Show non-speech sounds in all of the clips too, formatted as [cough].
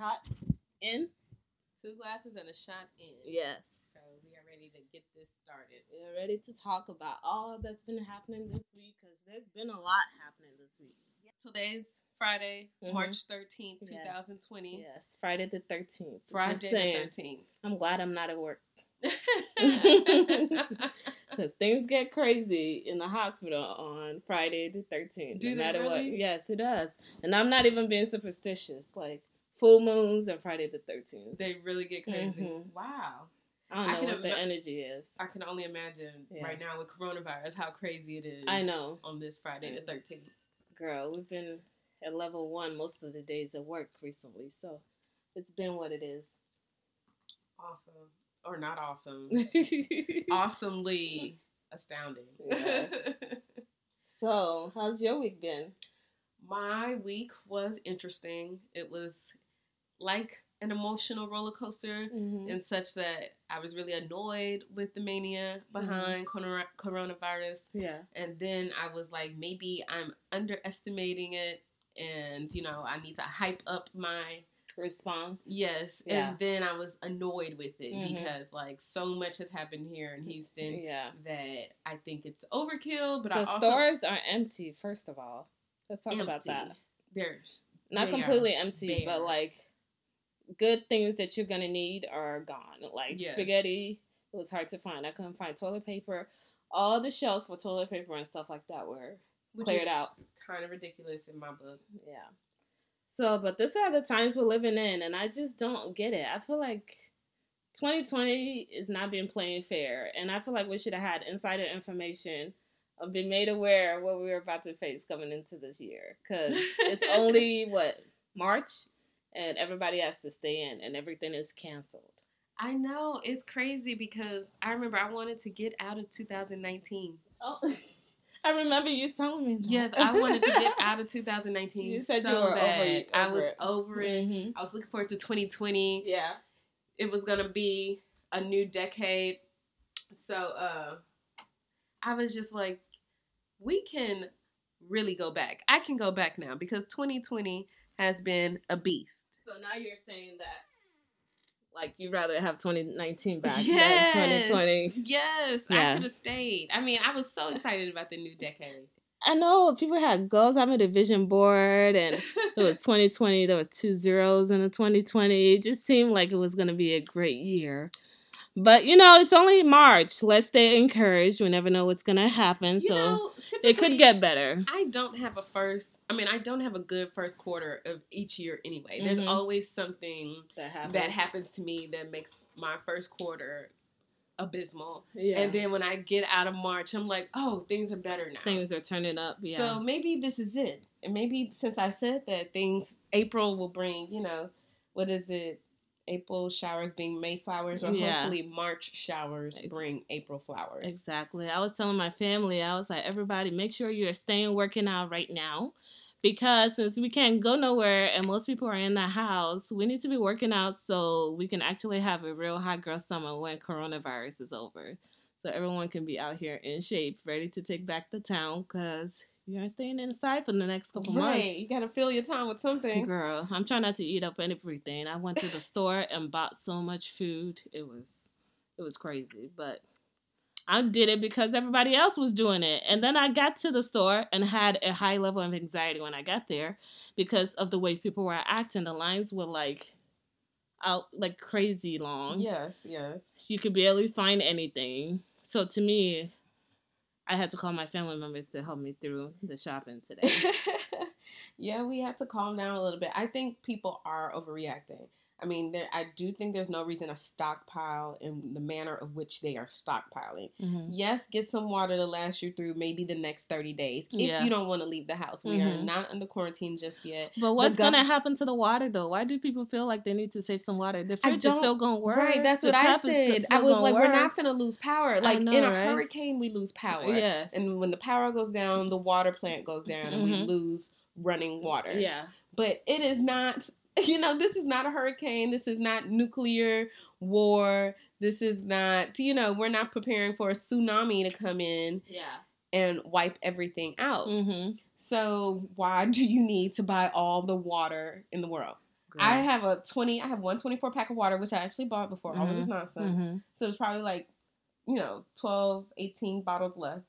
shot in. Two glasses and a shot in. Yes. So we are ready to get this started. We are ready to talk about all that's been happening this week because there's been a lot happening this week. Today's Friday, Mhm. March 13th, Yes. 2020. Yes, Friday the 13th. Friday the 13th. I'm glad I'm not at work [laughs] [laughs] because things get crazy in the hospital on Friday the 13th. Do no matter what. Yes, it does. And I'm not even being superstitious. Like full moons and Friday the 13th. they really get crazy. Mhm. Wow. I don't I know can what the energy is. I can only imagine Yeah. right now with coronavirus how crazy it is. I know. On this Friday the 13th. Girl, we've been at level one most of the days at work recently, so it's been what it is. Awesome. Or not awesome. [laughs] awesomely astounding. Yes. [laughs] so, how's your week been? My week was interesting. It was like an emotional roller coaster Mm-hmm. in such that I was really annoyed with the mania behind corona- coronavirus. Yeah. And then I was like, maybe I'm underestimating it. And, you know, I need to hype up my Response. yes. Yeah. And then I was annoyed with it Mhm. because, like, so much has happened here in Houston Yeah. that I think it's overkill. But the I also stores are empty, first of all. Let's talk about that. There's Not completely empty, but like good things that you're gonna need are gone. Like Yes. spaghetti, it was hard to find. I couldn't find toilet paper. All the shelves for toilet paper and stuff like that were which cleared out. Kind of ridiculous in my book. Yeah. So, but these are the times we're living in, and I just don't get it. I feel like 2020 is not being playing fair, and I feel like we should have had insider information of being made aware of what we were about to face coming into this year. Because it's [laughs] only, what, March? And everybody has to stay in, and everything is canceled. I know it's crazy because I remember I wanted to get out of 2019. Oh, [laughs] I remember you telling me. That. Yes, I wanted to get [laughs] out of 2019. You said so you were over- bad. I was it. over it. Mhm. I was looking forward to 2020. Yeah. It was gonna be a new decade. So uh I was just like, we can really go back. I can go back now because 2020 has been a beast. So now you're saying that, like, you'd rather have 2019 back Yes. than 2020. Yes, Yeah. I could have stayed. I mean, I was so excited about the new decade. I know people had goals. I made a vision board, and it was [laughs] 2020. There was two zeros in the 2020. It just seemed like it was going to be a great year. But you know, it's only March. Let's stay encouraged. We never know what's going to happen, You so know, it could get better. I don't have a first. I mean, I don't have a good first quarter of each year anyway. There's Mhm. always something That happens. that happens to me that makes my first quarter abysmal. Yeah. And then when I get out of March, I'm like, oh, things are better now. things are turning up. Yeah. So maybe this is it. And maybe since I said that things, April will bring, you know, what is it? April showers being May flowers, or Yeah. hopefully March showers bring April flowers. Exactly. I was telling my family, I was like, everybody, make sure you're staying working out right now. Because since we can't go nowhere and most people are in the house, we need to be working out so we can actually have a real hot girl summer when coronavirus is over. So everyone can be out here in shape, ready to take back the town because you're staying inside for the next couple months. Right. You gotta fill your time with something. Girl, I'm trying not to eat up everything. I went to the store and bought so much food. It was it was crazy, but I did it because everybody else was doing it. And then I got to the store and had a high level of anxiety when I got there because of the way people were acting. The lines were like out like crazy long. Yes, yes. You could barely find anything. So to me, I had to call my family members to help me through the shopping today. [laughs] yeah, we have to calm down a little bit. I think people are overreacting. I mean, there, I do think there's no reason to stockpile in the manner of which they are stockpiling. Mhm. Yes, get some water to last you through maybe the next 30 days if Yeah. you don't want to leave the house. We are Mhm. not under quarantine just yet. But what's gov- gonna happen to the water though? Why do people feel like they need to save some water? The fridge is still gonna work. Right, that's The what I said. I was like, we're not gonna lose power. Like know, in a right? hurricane, we lose power. Yes. And when the power goes down, the water plant goes down, and we Mhm. lose running water. Yeah. But it is not [laughs] You know, this is not a hurricane. This is not nuclear war. This is not, you know, we're not preparing for a tsunami to come in Yeah. and wipe everything out. Mm-hmm. So why [laughs] do you need to buy all the water in the world? I have a 20, I have one 24 pack of water, which I actually bought before all of this nonsense. hmm So it's probably like, you know, 12, 18 bottles left.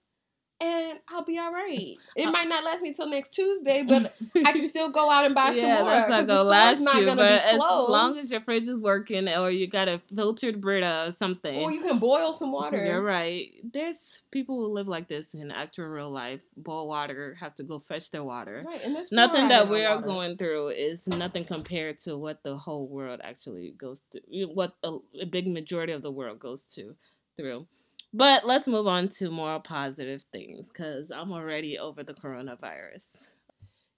And I'll be all right. It Uh, might not last me till next Tuesday, but I can [laughs] still go out and buy some yeah, more. that's not gonna last not you. gonna But as long as your fridge is working, or you got a filtered Brita or something. Or you can boil some water. You're right. There's people who live like this in actual real life. Boil water, have to go fetch their water. Right, and there's Nothing that we are water. going through is nothing compared to what the whole world actually goes through. What a, a big majority of the world goes to through. But let's move on to more positive things because I'm already over the coronavirus.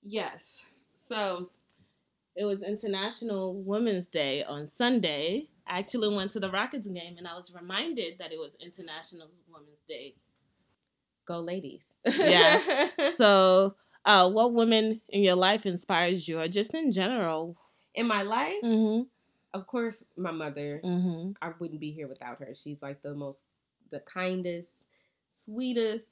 Yes. So It was International Women's Day on Sunday. I actually went to the Rockets game and I was reminded that it was International Women's Day. go ladies. Yeah. [laughs] [laughs] So, uh, what woman in your life inspires you, or just in general? in my life, Mm-hmm. of course, my mother. Mm-hmm. I wouldn't be here without her. She's like the most, the kindest, sweetest,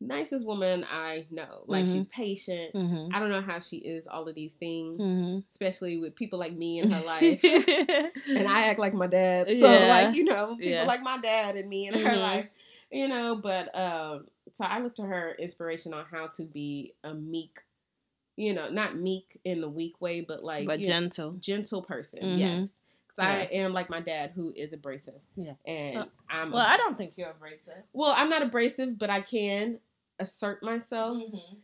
nicest woman I know. Like Mhm. she's patient. Mm-hmm. I don't know how she is all of these things, Mm-hmm. especially with people like me in her life. [laughs] and I act like my dad. So Yeah. like, you know, people Yeah. like my dad and me in her Mhm. life. You know, but um so I look to her inspiration on how to be a meek, you know, not meek in the weak way, but like but you know, gentle. gentle person. Mhm. Yes. I Yeah. am like my dad who is abrasive. Yeah. And Uh, I'm Well, I don't think you're abrasive. well, I'm not abrasive, but I can assert myself. Mm-hmm.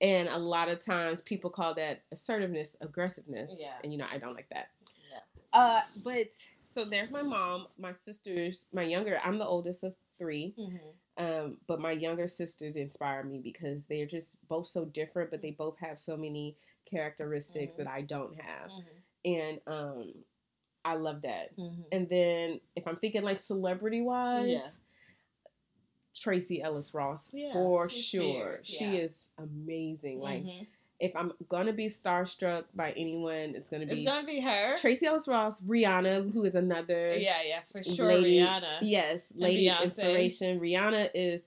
And a lot of times people call that assertiveness aggressiveness. Yeah. And you know, I don't like that. Yeah. Uh, but so there's my mom, my sisters, my younger. I'm the oldest of three. Mm-hmm. Um, but my younger sisters inspire me because they're just both so different, but they both have so many characteristics Mhm. that I don't have, Mm-hmm. and um, I love that. Mm-hmm. And then if I'm thinking like celebrity wise, Yeah. Tracee Ellis Ross Yeah, for sure. fierce, She yeah. is amazing. Like Mhm. if I'm gonna be starstruck by anyone, it's gonna be it's gonna be her. Tracee Ellis Ross, Rihanna, who is another Yeah, yeah, for sure, lady- Rihanna. Yes, lady inspiration. Rihanna is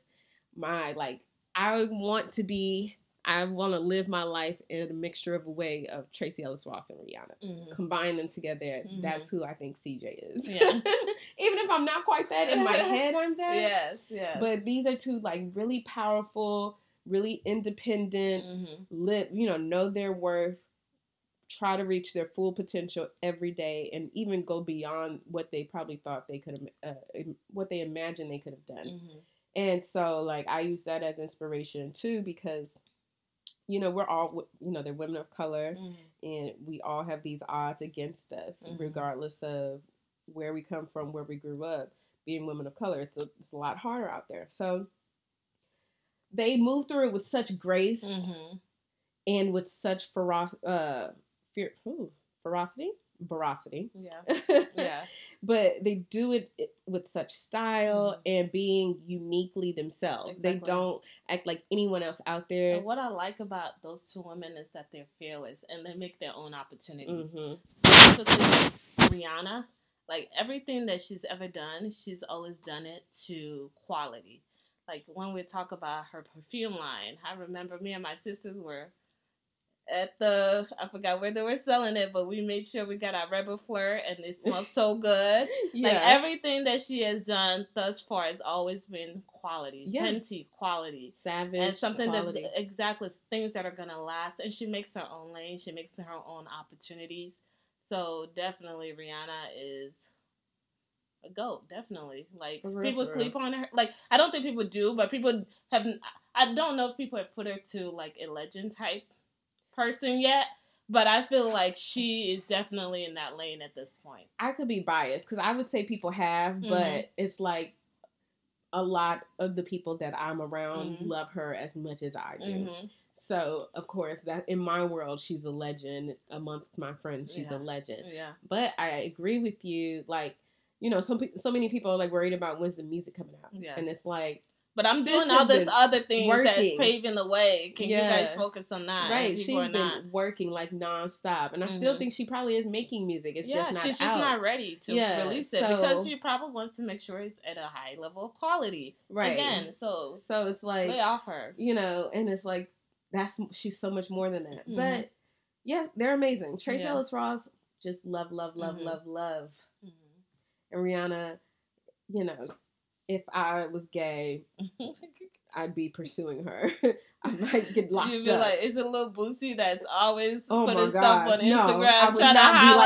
my like. I want to be. I want to live my life in a mixture of a way of Tracee Ellis Ross and Rihanna. Mhm. Combine them together. Mhm. That's who I think CJ is. Yeah. [laughs] Even if I'm not quite that in my [laughs] head, I'm that. Yes, yes. But these are two like really powerful, really independent. Mhm. Live, you know, know their worth. Try to reach their full potential every day, and even go beyond what they probably thought they could, uh, what they imagined they could have done. Mhm. And so, like, I use that as inspiration too, because, you know, we're all, you know, they're women of color, Mhm. and we all have these odds against us, Mhm. regardless of where we come from, where we grew up. Being women of color, it's a, it's a lot harder out there. So they move through it with such grace Mhm. and with such feroc- uh, fear, ooh, ferocity, veracity. Yeah. [laughs] Yeah. but they do it with such style Mhm. and being uniquely themselves. They don't act like anyone else out there. And what I like about those two women is that they're fearless and they make their own opportunities. hmm Specifically, Rihanna, like everything that she's ever done, she's always done it to quality. Like when we talk about her perfume line, I remember me and my sisters were at the I forgot where they were selling it, but we made sure we got our Reb'l Fleur and it [laughs] smelled so good. Yeah. Like everything that she has done thus far has always been quality, Yeah. Fenty quality, Savage. and something quality. that's exactly things that are gonna last. And she makes her own lane. She makes her own opportunities. So definitely, Rihanna is a goat. Definitely, like real, people sleep on her. Like I don't think people do, but people have. I don't know if people have put her to like a legend type person yet. But I feel like she is definitely in that lane at this point. I could be biased because I would say people have, Mhm. but it's like a lot of the people that I'm around Mhm. love her as much as I do. Mhm. So of course that in my world she's a legend. Amongst my friends, she's Yeah. a legend. Yeah. But I agree with you. Like you know, some so many people are like worried about when's the music coming out, Yeah. and it's like But I'm Sis doing all this other things that's paving the way. Can you guys focus on that? right. She's been not. working like nonstop, and I still Mhm. think she probably is making music. It's yeah, just not she's just out. not ready to Yeah, release it so- because she probably wants to make sure it's at a high level of quality. right. Again, so So it's like lay off her. you know, and it's like that's she's so much more than that. Mhm. But yeah, they're amazing. Trace Yeah. Ellis Ross, just love, love, love, Mhm. love, love. Mm-hmm. And Rihanna, you know, if I was gay, [laughs] I'd be pursuing her. [laughs] I might get locked You'd be up. like, it's a Lil Boosie that's always oh putting stuff on Instagram would trying to holla,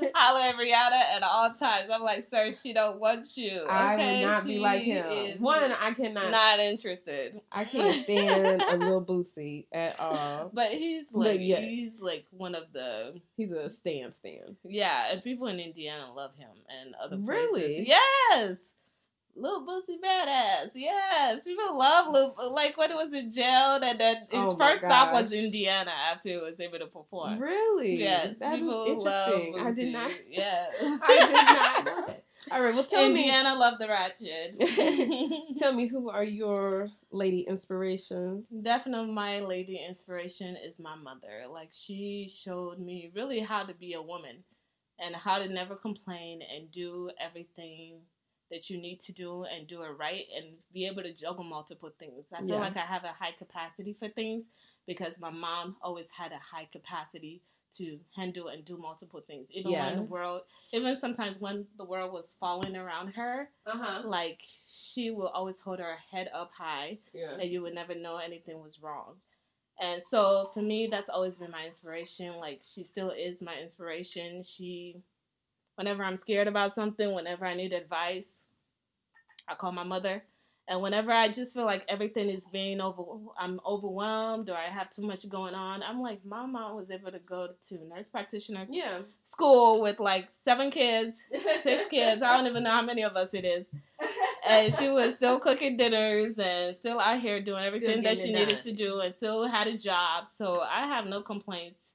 like [laughs] holla at Rihanna at all times. I'm like, sir, she don't want you. I okay? would not be like She him. is One, I cannot. not interested. I can't stand a Lil Boosie at all. But he's But like, yeah. he's like one of the He's a stand stand. yeah, and people in Indiana love him and other Really? places. Yes. Lil Boosie badass, yes. People love Lil. Like when it was in jail, that that his Oh first stop was. Indiana after he was able to perform. Really? Yes, that is interesting. love I did not. Yeah, [laughs] I did not. [laughs] All right, well, tell me. Indiana loved the ratchet. [laughs] Tell me, who are your lady inspirations? Definitely, my lady inspiration is my mother. Like she showed me really how to be a woman, and how to never complain and do everything that you need to do and do it right and be able to juggle multiple things. I feel Yeah. like I have a high capacity for things because my mom always had a high capacity to handle and do multiple things. Even when the world, even sometimes when the world was falling around her, Uh huh. like she will always hold her head up high Yeah. that you would never know anything was wrong. And so for me, that's always been my inspiration. Like she still is my inspiration. She, whenever I'm scared about something, whenever I need advice, I call my mother. And whenever I just feel like everything is being over, I'm overwhelmed or I have too much going on, I'm like, my mom was able to go to nurse practitioner Yeah. school with like seven kids, six [laughs] kids. I don't even know how many of us it is and she was still cooking dinners and still out here doing everything that she needed done. to do and still had a job. So I have no complaints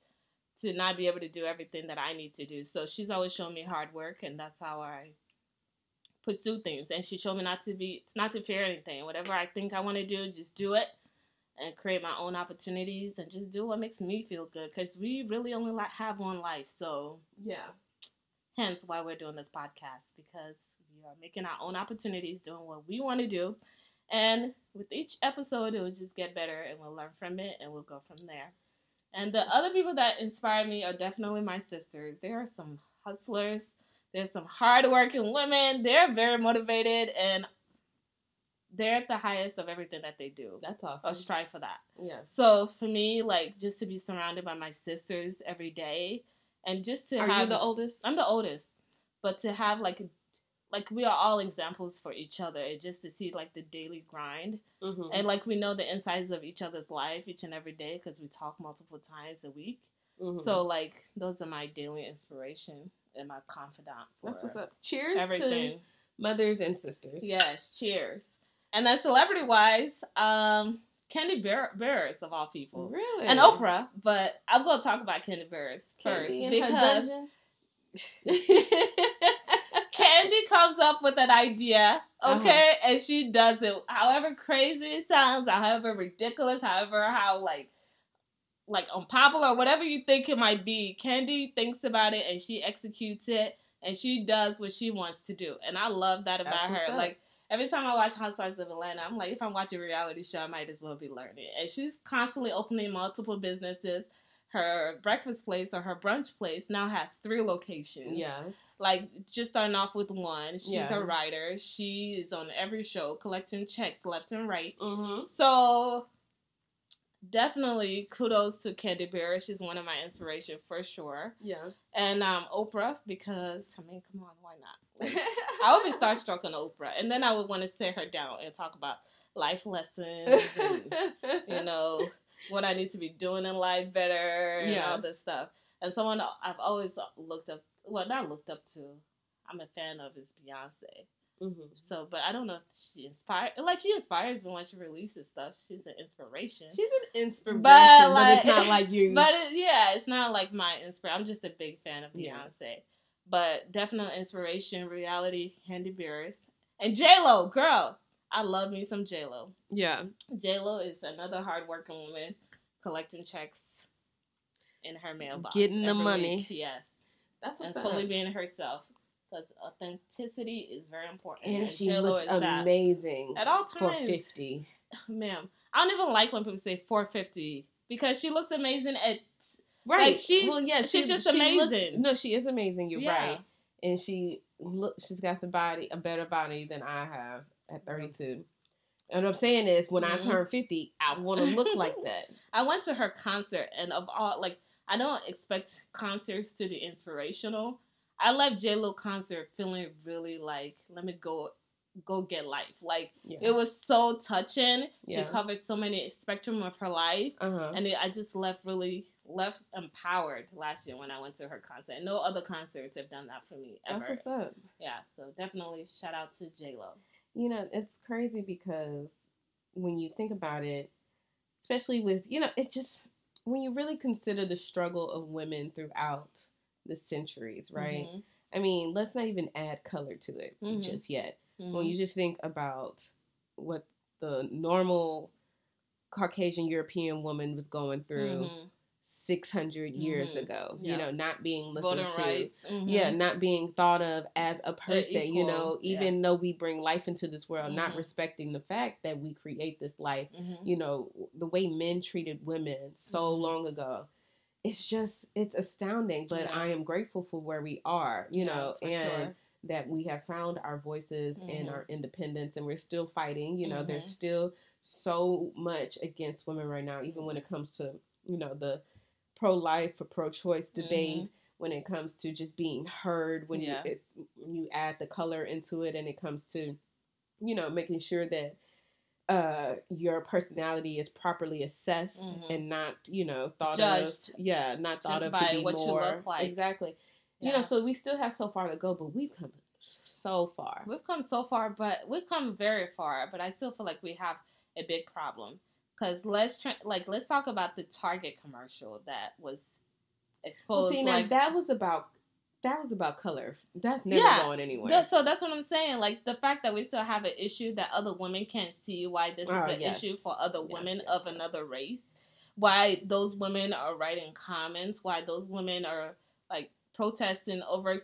to not be able to do everything that I need to do. So she's always shown me hard work and that's how I pursue things. And she showed me not to be it's not to fear anything. Whatever I think I want to do, just do it and create my own opportunities and just do what makes me feel good because we really only li- have one life. So Yeah. hence why we're doing this podcast because we are making our own opportunities doing what we want to do and with each episode it will just get better and we'll learn from it and we'll go from there and the other people that inspire me are definitely my sisters They are some hustlers there's some hardworking women they're very motivated and they're at the highest of everything that they do That's awesome. strive for that Yeah. so for me like just to be surrounded by my sisters every day and just to Are have you the oldest? I'm the oldest, but to have like, like we are all examples for each other, and just to see like the daily grind, Mm-hmm. and like we know the insides of each other's life each and every day because we talk multiple times a week. Mm-hmm. So like those are my daily inspiration and my confidant. For that's what's up. Cheers Everything. to mothers and sisters. Yes, cheers. And then celebrity wise, um, Kandi Bear- Bears of all people. Really. And Oprah, but I'm gonna talk about Kandi Burruss first Kandi because? [laughs] [laughs] Kandi comes up with an idea, Uh-huh. okay, and she does it. However crazy it sounds, however ridiculous, however how like like unpopular, whatever you think it might be, Kandi thinks about it and she executes it and she does what she wants to do. And I love that about That's her. Like every time I watch Housewives of Atlanta, I'm like, if I'm watching a reality show, I might as well be learning. And she's constantly opening multiple businesses. Her breakfast place or her brunch place now has three locations Yes. like just starting off with one. She's Yeah. a writer. She is on every show collecting checks left and right. Mm-hmm. So definitely kudos to Kandi Bear. She's one of my inspiration for sure. Yeah. And um Oprah because I mean come on, why not? [laughs] Like, I would be starstruck on Oprah. And then I would want to sit her down and talk about life lessons [laughs] and you know, what I need to be doing in life better and Yeah. all this stuff. And someone I've always looked up, well, not looked up to, I'm a fan of is Beyonce. Mm-hmm. So, but I don't know if she inspired, like she inspires me when she releases stuff. She's an inspiration. She's an inspiration, But, but, it's not like you. [laughs] but it, yeah, it's not like my inspiration. I'm just a big fan of Yeah. Beyonce. But definitely inspiration, reality, Kandi Burruss. And J Lo, girl, I love me some J Lo. Yeah. J Lo is another hardworking woman collecting checks in her mailbox, Getting the money. week. Yes, That's and what's fully up. being herself because authenticity is very important. And she J.Lo looks amazing at all for times. 50. [laughs] Ma'am, I don't even like when people say 450 because she looks amazing at. Right. Like, she's- well, yeah, she's just looks- amazing. no, she is amazing. You're Yeah. right. And she look she's got the body, a better body than I have at 32. And what I'm saying is when I Mhm. turn 50, I want to look [laughs] like that. I went to her concert, and of all, like, I don't expect concerts to be inspirational. I left J Lo concert feeling really like, let me go, go get life. Like Yeah. it was so touching. Yeah. She covered so many spectrum of her life, uh-huh. and it, I just left really left empowered last year when I went to her concert. No other concerts have done that for me ever. That's what's up. yeah, so definitely shout out to J Lo. You know, it's crazy because when you think about it, especially with, you know, it's just when you really consider the struggle of women throughout the centuries, right? Mhm. I mean, let's not even add color to it Mhm. just yet. Mhm. When you just think about what the normal Caucasian European woman was going through Mhm. 600 years Mhm. ago, Yeah. you know, not being listened voting to. rights. mhm. Yeah, not being thought of as a person, you know, yeah. even though we bring life into this world, not respecting the fact that we create this life, you know, the way men treated women so long ago. It's just, it's astounding, but Yeah. I am grateful for where we are, you Yeah, know, and sure. that we have found our voices and Mhm. our independence and we're still fighting, you know, there's Mhm. still so much against women right now, even when it comes to, you know, the pro life or pro choice debate, when it comes to just being heard, when Yeah. you it's when you add the color into it and it comes to, you know, making sure that uh your personality is properly assessed Mhm. and not, you know, thought Judged of yeah, not thought of to be what you more look like. exactly. You know, so we still have so far to go, but we've come so far. We've come so far, but we've come very far. But I still feel like we have a big problem. Cause let's try, like let's talk about the Target commercial that was exposed. Well, see, now like, that was about that was about color. That's never Yeah, going anywhere. so that's what I'm saying. Like the fact that we still have an issue that other women can't see why this is Oh, an yes. issue for other women yes, of yes. another race. Why those women are writing comments. Why those women are like protesting over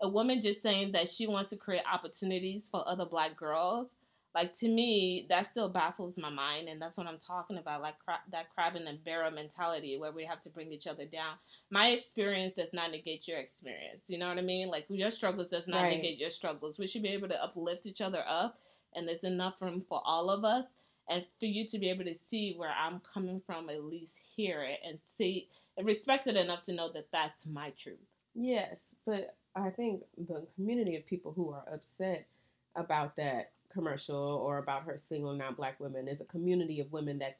a woman just saying that she wants to create opportunities for other black girls. Like to me, that still baffles my mind, and that's what I'm talking about. Like cra- that crab in the barrel mentality, where we have to bring each other down. My experience does not negate your experience. You know what I mean? Like your struggles does not Right. negate your struggles. We should be able to uplift each other up, and there's enough room for all of us. And for you to be able to see where I'm coming from, at least hear it and see, and respect it enough to know that that's my truth. Yes, but I think the community of people who are upset about that commercial or about her single out black women is a community of women that's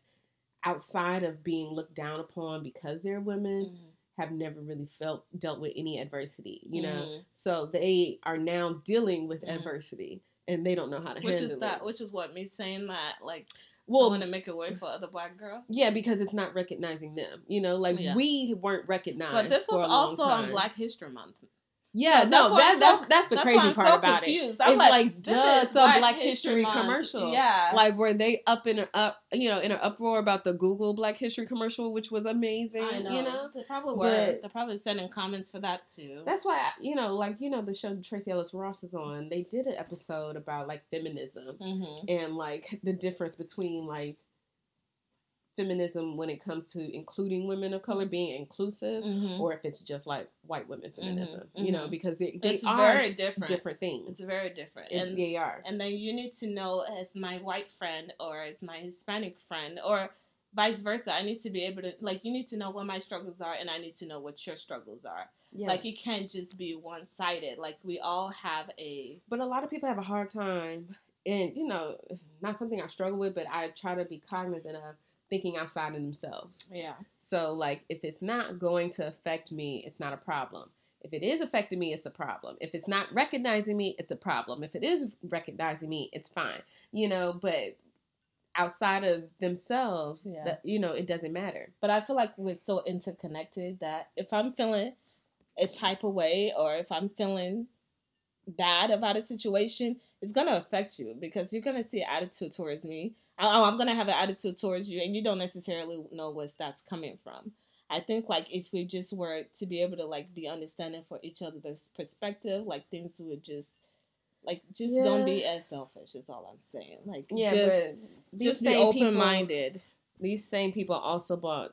outside of being looked down upon because they're women Mm-hmm. have never really felt dealt with any adversity, you know. Mhm. So they are now dealing with Mhm. adversity and they don't know how to handle it. Which handle is that? it. Which is what me saying that like I Well, want to make a way for other black girls. yeah, because it's not recognizing them. You know, like Yeah. we weren't recognized. But this was also on. Black History Month. Yeah, So no, that's why that, I'm that's so- that's the That's crazy part so about it. I'm it's like, like, this duh, is it's a Black History commercial. Yeah. Like were they up in a up you know in an uproar about the Google Black History commercial, which was amazing. I know. You know, They probably were. But- They're probably sending comments for that too. that's why I, you know, like you know, the show Tracee Ellis Ross is on. They did an episode about like feminism mm-hmm. and like the difference between like feminism when it comes to including women of color, being inclusive. Mm-hmm. Or if it's just like white women feminism, Mhm, you know, because they, they It's are very different. different things. It's very different. It- And they are. and then you need to know as my white friend or as my Hispanic friend or vice versa. I need to be able to like you need to know what my struggles are and I need to know what your struggles are. Like it Yes. can't just be one sided. Like we all have a But a lot of people have a hard time, and you know, it's not something I struggle with, but I try to be cognizant of thinking outside of themselves. yeah. So, like, if it's not going to affect me, it's not a problem. If it is affecting me, it's a problem. If it's not recognizing me, it's a problem. If it is recognizing me, it's fine. You know, but outside of themselves, Yeah. that you know, it doesn't matter. But I feel like we're so interconnected that if I'm feeling a type of way or if I'm feeling bad about a situation, it's gonna affect you because you're gonna see an attitude towards me. I, oh, I'm gonna have an attitude towards you, and you don't necessarily know where that's coming from. I think like if we just were to be able to like be understanding for each other's perspective, like things would just like just yeah. don't be as selfish. Is all I'm saying. Like yeah, just just be open minded. These same people also bought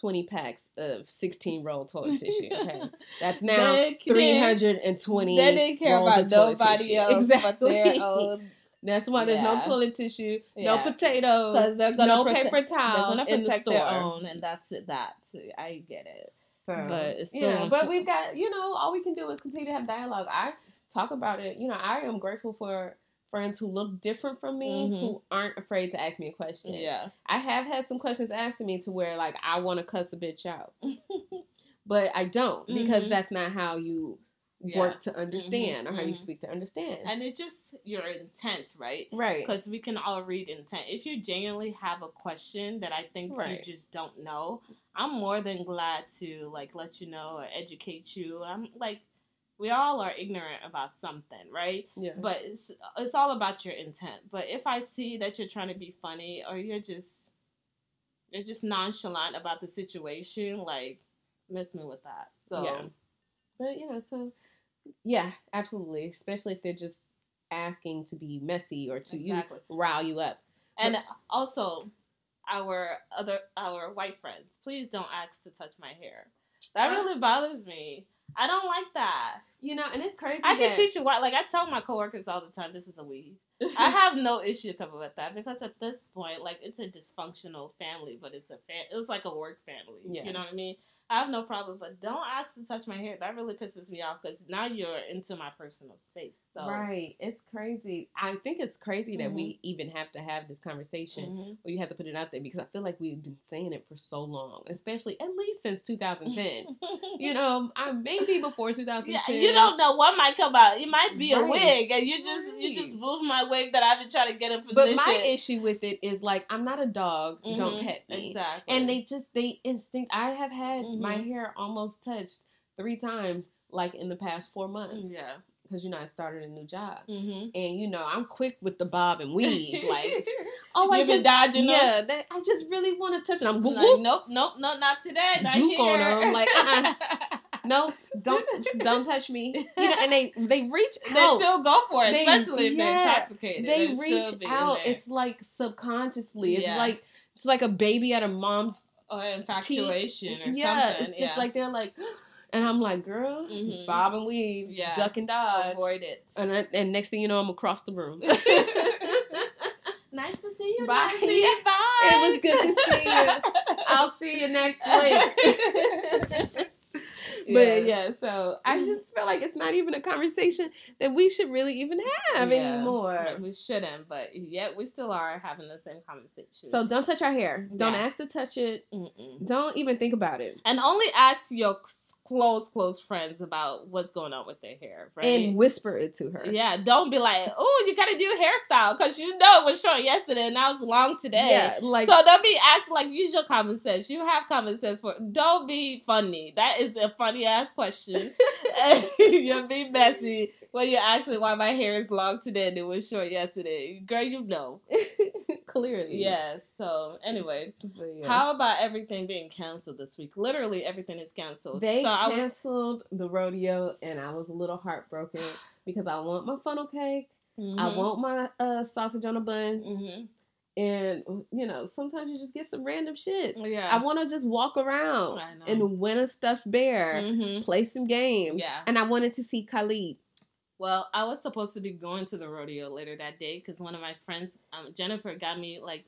20 packs of 16 roll toilet tissue. Okay. [laughs] That's now they, 320 They didn't care about nobody else exactly. but their own. That's why there's no toilet tissue, yeah. no potatoes, no prote- paper towels. They're gonna protect the their own, and that's it. That I get it. So, but it's so yeah, but we've got you know all we can do is continue to have dialogue. I talk about it. You know, I am grateful for friends who look different from me mm-hmm. who aren't afraid to ask me a question. Yeah. I have had some questions asked to me to where like I want to cuss a bitch out. [laughs] but I don't because mm-hmm. that's not how you yeah. work to understand mm-hmm. or how you mm-hmm. speak to understand. And it's just your intent, right? Right. Because we can all read intent. If you genuinely have a question that I think right. you just don't know, I'm more than glad to like let you know or educate you. I'm like we all are ignorant about something, right? Yeah. But it's it's all about your intent. But if I see that you're trying to be funny or you're just you're just nonchalant about the situation, like miss me with that. So yeah. But yeah, so yeah, absolutely. Especially if they're just asking to be messy or to exactly. you rile you up. And but, also our other our white friends, please don't ask to touch my hair. That uh, really bothers me. I don't like that. You know, and it's crazy. I can teach you why. Like I tell my coworkers all the time, this is a weave. [laughs] I have no issue coming with that because at this point, like it's a dysfunctional family, but it's a fa- it's like a work family. Yeah. You know what I mean? I have no problem, but don't ask to touch my hair. That really pisses me off because now you're into my personal space. So right, it's crazy. I think it's crazy that mm-hmm. we even have to have this conversation, mm-hmm. or you have to put it out there because I feel like we've been saying it for so long, especially at least since 2010. [laughs] you know, I maybe before 2010. Yeah, you don't know what might come out. It might be right. a wig, and you just right. you just move my wig that I've been trying to get in position. But my issue with it is like I'm not a dog. Mm-hmm. Don't pet me. Exactly. And they just they instinct. I have had mm-hmm. my hair almost touched three times, like in the past four months. Yeah. Because you know I started a new job, mm-hmm. and you know I'm quick with the bob and weave. Like, [laughs] oh, I just dodging. Yeah, that, I just really want to touch it. I'm like, nope, nope, nope, not today. Not Juke here. on them. Like, uh-uh. [laughs] no, don't don't touch me. You know, and they they reach they out. They still go for it, they, especially if yeah, they're intoxicated. They reach out. It's like subconsciously. It's yeah. like it's like a baby at a mom's or infatuation or yeah, something. It's just yeah. like they're like, [gasps] and I'm like, girl, mm-hmm. bob and weave, yeah. duck and dodge, avoid it. And I, and next thing you know, I'm across the room. [laughs] nice to see you. Bye. Nice to see you. Bye. It was good to see you. I'll see you next week. [laughs] But yeah, so I mm-hmm. just feel like it's not even a conversation that we should really even have yeah, anymore. We shouldn't, but yet we still are having the same conversation. So don't touch our hair. Don't yeah. ask to touch it. Mm-mm. Don't even think about it. And only ask your close, close friends about what's going on with their hair, right? And whisper it to her. Yeah, don't be like, "Oh, you got a new hairstyle," because you know it was short yesterday and now it's long today. Yeah, like so. Don't be acting like use your common sense. You have common sense for. Don't be funny. That is a funny ass question. [laughs] [laughs] You'll be messy when you're asking why my hair is long today and it was short yesterday. Girl, you know. [laughs] Clearly. Yes. So anyway, yeah. how about everything being canceled this week? Literally everything is canceled. They so canceled was... the rodeo, and I was a little heartbroken [sighs] because I want my funnel cake. Mm-hmm. I want my uh, sausage on a bun. Mm-hmm. And you know, sometimes you just get some random shit. Yeah. I want to just walk around and win a stuffed bear, mm-hmm. play some games. Yeah. And I wanted to see Khalid. Well, I was supposed to be going to the rodeo later that day because one of my friends, um, Jennifer, got me like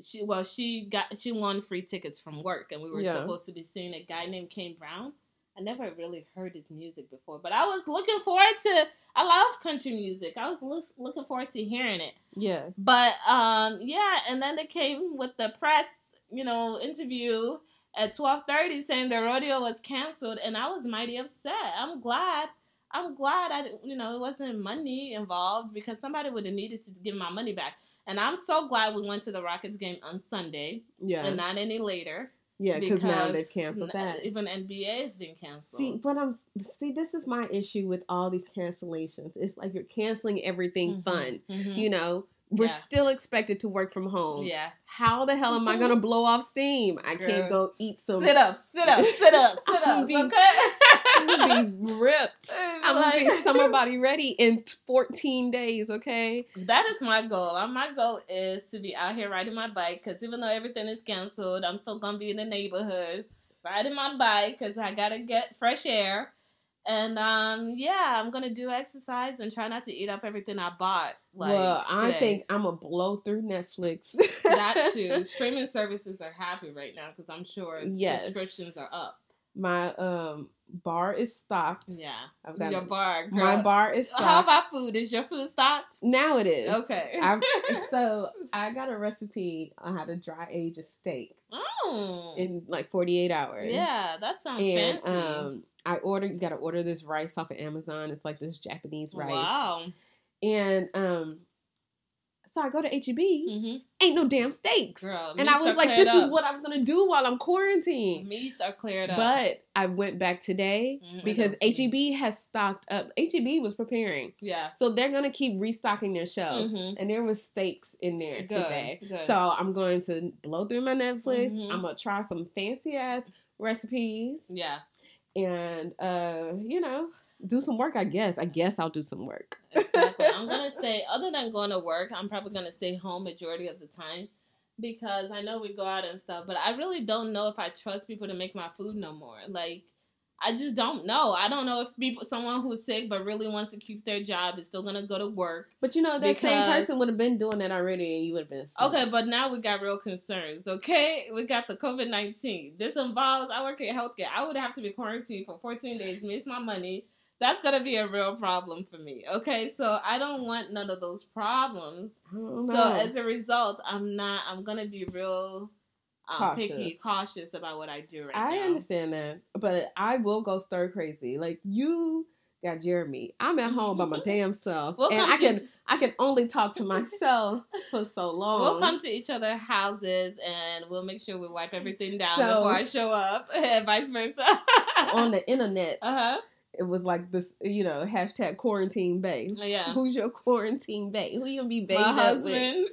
she well she got she won free tickets from work and we were yeah. supposed to be seeing a guy named Kane Brown. I never really heard his music before, but I was looking forward to. I love country music. I was lo- looking forward to hearing it. Yeah. But um, yeah, and then they came with the press, you know, interview at twelve thirty saying the rodeo was canceled, and I was mighty upset. I'm glad. I'm glad I, you know, it wasn't money involved because somebody would have needed to give my money back. And I'm so glad we went to the Rockets game on Sunday. Yeah. And not any later. Yeah, because now they've canceled that. Even NBA has been canceled. See, but I'm see. This is my issue with all these cancellations. It's like you're canceling everything Mhm, fun. mhm. You know, we're Yeah. still expected to work from home. yeah. How the hell am I gonna [laughs] blow off steam? I can't go eat some. Sit up, sit up, sit up, [laughs] sit up. okay. [laughs] I'm gonna be ripped. [laughs] I'm gonna be summer [laughs] body ready in 14 days. Okay. That is my goal. Uh, My goal is to be out here riding my bike because even though everything is canceled, I'm still gonna be in the neighborhood riding my bike because I gotta get fresh air. And um, yeah, I'm gonna do exercise and try not to eat up everything I bought. Like well, I today. think I'm gonna blow through Netflix. that [laughs] too. Streaming services are happy right now because I'm sure Yes. subscriptions are up. My um bar is stocked. Yeah, I've got your bar. Girl. my bar is stocked. How about food? Is your food stocked? now it is. Okay. [laughs] So I got a recipe on how to dry age a steak oh, in like 48 hours. yeah, that sounds And fancy. um, I ordered. You got to order this rice off of Amazon. It's like this Japanese rice. Wow. And um, so I go to HEB. hmm Ain't no damn steaks. Girl, and I was like, this is what I'm gonna do while I'm quarantined. Meats are cleared up. But I went back today Mhm, because know what you HEB has stocked up. HEB was preparing, yeah. so they're gonna keep restocking their shelves. Mhm. And there was steaks in there Good, today. good. So I'm going to blow through my Netflix. Mhm. I'm gonna try some fancy ass recipes, Yeah, and uh, you know, do some work. I guess. I guess I'll do some work. exactly. I'm [laughs] gonna stay. Other than going to work, I'm probably gonna stay home majority of the time because I know we go out and stuff. But I really don't know if I trust people to make my food no more. Like. I just don't know. I don't know if people, someone who's sick but really wants to keep their job is still gonna go to work. But you know, that same person would have been doing that already, and you would have been. sick. Okay, but now we got real concerns. Okay, we got the COVID nineteen. This involves I work in healthcare. I would have to be quarantined for fourteen days, miss my money. That's gonna be a real problem for me. Okay, so I don't want none of those problems. So as a result, I'm not. I'm gonna be real um, picky, Cautious. cautious about what I do right I now. I understand that, but I will go stir crazy. Like you got Jeremy. I'm at home by my [laughs] damn self, We'll and I can each- I can only talk to myself for so [laughs] long. We'll come to each other's houses and we'll make sure we wipe everything down So- before I show up, [laughs] and vice versa. on the internet. uh huh. It was like this, you know, hashtag quarantine bae. Yeah. Who's your quarantine bae? Who you gonna be bae? My husband.